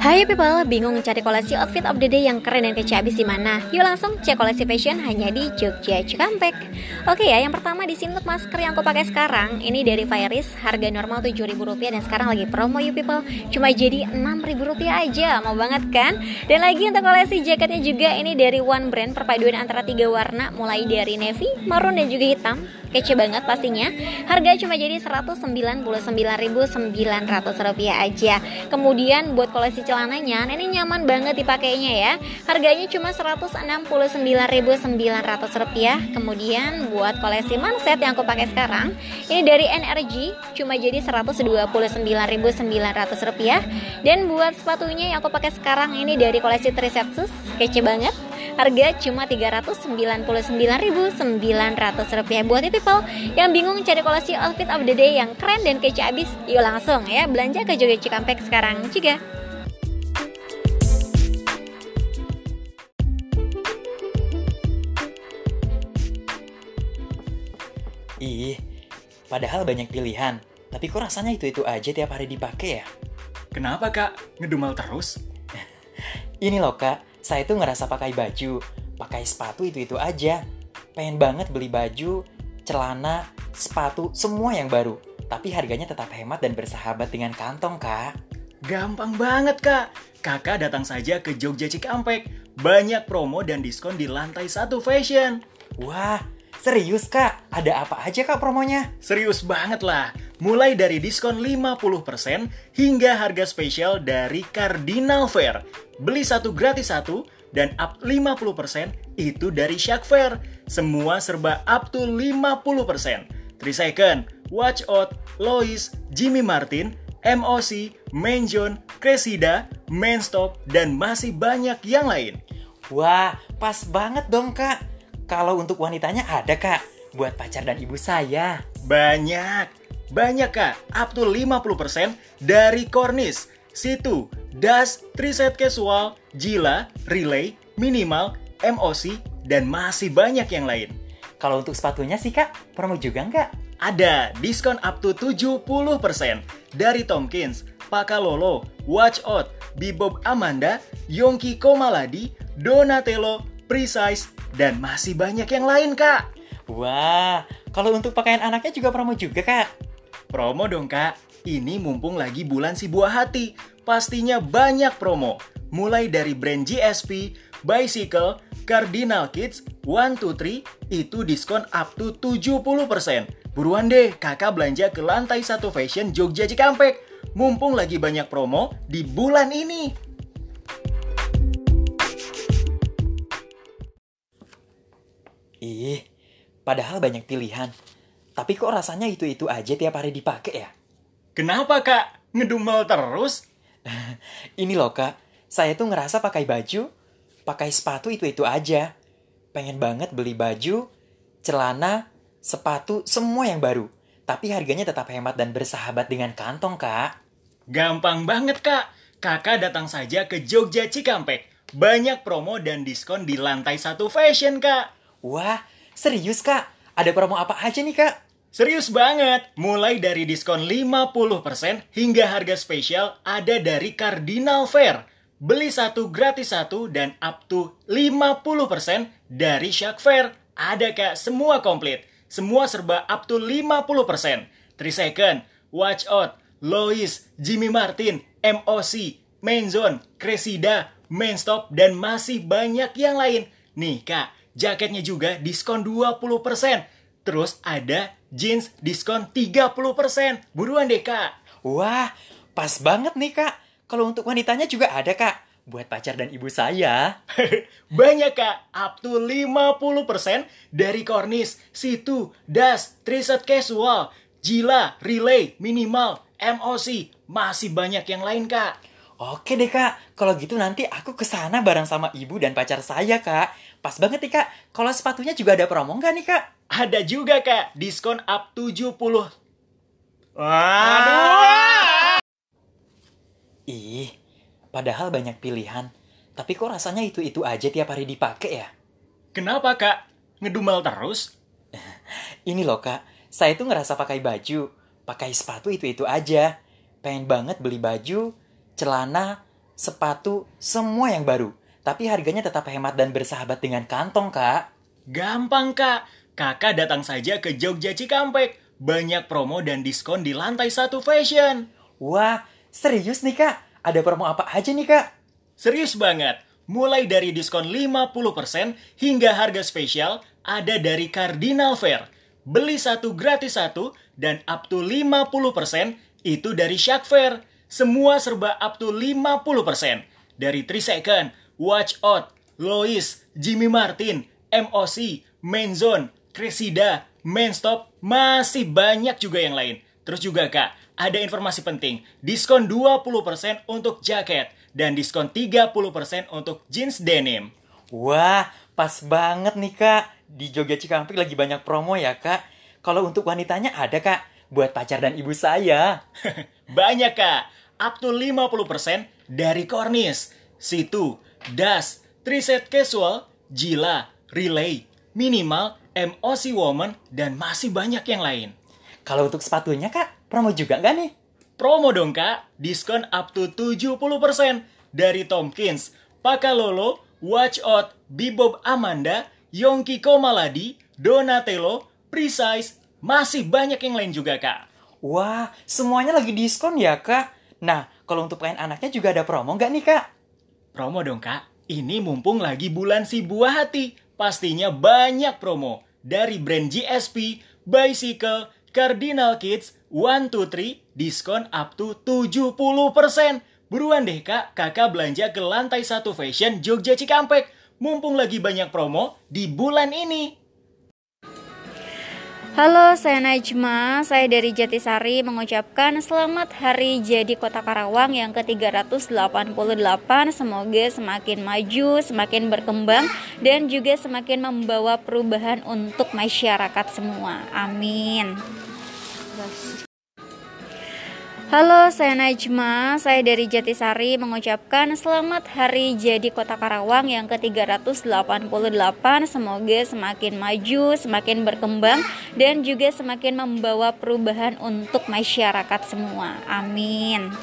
Hai people, bingung cari koleksi outfit of the day yang keren dan kece abis di mana? Yuk langsung cek koleksi fashion hanya di Jogja Cikampek. Oke ya, yang pertama di sini untuk masker yang aku pakai sekarang, ini dari Virus, harga normal Rp7.000 dan sekarang lagi promo you people, cuma jadi Rp6.000 aja, mau banget kan? Dan lagi untuk koleksi jaketnya juga ini dari One Brand, perpaduan antara tiga warna, mulai dari navy, maroon dan juga hitam kece banget pastinya. Harga cuma jadi Rp199.900 aja. Kemudian buat koleksi celananya ini nyaman banget dipakainya ya. Harganya cuma Rp169.900 kemudian buat koleksi manset yang aku pakai sekarang ini dari NRG cuma jadi Rp129.900 dan buat sepatunya yang aku pakai sekarang ini dari koleksi Tricepsus. Kece banget harga cuma Rp399.900 buat itu people yang bingung cari koleksi outfit of the day yang keren dan kece abis yuk langsung ya belanja ke Jogja Cikampek sekarang juga Ih, padahal banyak pilihan. Tapi kok rasanya itu-itu aja tiap hari dipakai ya? Kenapa kak? Ngedumel terus? Ini loh kak, saya tuh ngerasa pakai baju, pakai sepatu itu-itu aja. Pengen banget beli baju, celana, sepatu, semua yang baru. Tapi harganya tetap hemat dan bersahabat dengan kantong kak. Gampang banget kak. Kakak datang saja ke Jogja Cikampek. Banyak promo dan diskon di lantai satu fashion. Wah, serius kak? Ada apa aja kak promonya? Serius banget lah. Mulai dari diskon 50% hingga harga spesial dari Cardinal Fair. Beli satu gratis satu dan up 50% itu dari Shark Fair. Semua serba up to 50%. 3 Second, Watch Out, Lois, Jimmy Martin, MOC, Menjon, Cressida, Menstop, dan masih banyak yang lain. Wah, pas banget dong kak. Kalau untuk wanitanya ada kak, buat pacar dan ibu saya. Banyak, banyak kak, up to 50% dari Cornish, Situ, Das, Triset Casual, Jila, Relay, Minimal, MOC, dan masih banyak yang lain. Kalau untuk sepatunya sih kak, promo juga nggak? Ada diskon up to 70% dari Tomkins, Pakalolo, Watch Out, Bibob Amanda, Yongki Komaladi, Donatello, Precise, dan masih banyak yang lain, Kak. Wah, kalau untuk pakaian anaknya juga promo juga, Kak? Promo dong, Kak. Ini mumpung lagi bulan si buah hati. Pastinya banyak promo. Mulai dari brand GSP, Bicycle, Cardinal Kids, 123, itu diskon up to 70%. Buruan deh, kakak belanja ke lantai satu fashion Jogja Cikampek. Mumpung lagi banyak promo di bulan ini. Ih, padahal banyak pilihan. Tapi kok rasanya itu-itu aja tiap hari dipakai ya? Kenapa kak? Ngedumel terus? Ini loh kak, saya tuh ngerasa pakai baju, pakai sepatu itu-itu aja. Pengen banget beli baju, celana, sepatu, semua yang baru. Tapi harganya tetap hemat dan bersahabat dengan kantong kak. Gampang banget kak. Kakak datang saja ke Jogja Cikampek. Banyak promo dan diskon di lantai satu fashion kak. Wah, serius kak? Ada promo apa aja nih kak? Serius banget, mulai dari diskon 50% hingga harga spesial ada dari Cardinal Fair. Beli satu gratis satu dan up to 50% dari Shark Fair. Ada kak, semua komplit. Semua serba up to 50%. 3 second, watch out, Lois, Jimmy Martin, MOC, Menzone, Cressida, Mainstop, dan masih banyak yang lain. Nih kak, jaketnya juga diskon 20%. Terus ada jeans diskon 30%. Buruan deh kak. Wah, pas banget nih kak. Kalau untuk wanitanya juga ada kak. Buat pacar dan ibu saya. Banyak kak, up to 50% dari Cornish, Situ, Das, Triset Casual, Jila, Relay, Minimal, MOC, masih banyak yang lain kak. Oke deh kak, kalau gitu nanti aku ke sana bareng sama ibu dan pacar saya kak. Pas banget nih kak, kalau sepatunya juga ada promo nggak nih kak? Ada juga kak, diskon up 70. Waduh. Ih, padahal banyak pilihan. Tapi kok rasanya itu-itu aja tiap hari dipakai ya? Kenapa kak? Ngedumel terus? Ini loh kak, saya tuh ngerasa pakai baju, pakai sepatu itu-itu aja. Pengen banget beli baju, celana, sepatu, semua yang baru. Tapi harganya tetap hemat dan bersahabat dengan kantong, Kak. Gampang, Kak. Kakak datang saja ke Jogja Cikampek. Banyak promo dan diskon di lantai satu fashion. Wah, serius nih, Kak? Ada promo apa aja nih, Kak? Serius banget. Mulai dari diskon 50% hingga harga spesial ada dari Cardinal Fair. Beli satu gratis satu dan up to 50% itu dari Shark Fair. Semua serba up to 50%. Dari 3 Second, Watch Out, Lois, Jimmy Martin, MOC, Menzone, Cresida, Stop, masih banyak juga yang lain. Terus juga kak, ada informasi penting. Diskon 20% untuk jaket dan diskon 30% untuk jeans denim. Wah, pas banget nih kak. Di Jogja Cikampek lagi banyak promo ya kak. Kalau untuk wanitanya ada kak, buat pacar dan ibu saya. banyak kak, up to 50% dari Cornish, Situ, Das, Triset Casual, Jila, Relay, Minimal, MOC Woman, dan masih banyak yang lain. Kalau untuk sepatunya kak, promo juga nggak nih? Promo dong kak, diskon up to 70% dari Tomkins, Pakalolo, Watch Out, Bibob Amanda, Yongki Komaladi, Donatello, Precise, masih banyak yang lain juga kak. Wah, semuanya lagi diskon ya kak? Nah, kalau untuk pengen anaknya juga ada promo nggak nih kak? Promo dong kak, ini mumpung lagi bulan si buah hati. Pastinya banyak promo dari brand GSP, Bicycle, Cardinal Kids, 123, diskon up to 70%. Buruan deh kak, kakak belanja ke lantai satu fashion Jogja Cikampek. Mumpung lagi banyak promo di bulan ini. Halo, saya Najma. Saya dari Jatisari mengucapkan selamat hari jadi Kota Karawang yang ke-388. Semoga semakin maju, semakin berkembang dan juga semakin membawa perubahan untuk masyarakat semua. Amin. Halo, saya Najma. Saya dari Jatisari mengucapkan selamat hari jadi Kota Karawang yang ke-388. Semoga semakin maju, semakin berkembang dan juga semakin membawa perubahan untuk masyarakat semua. Amin.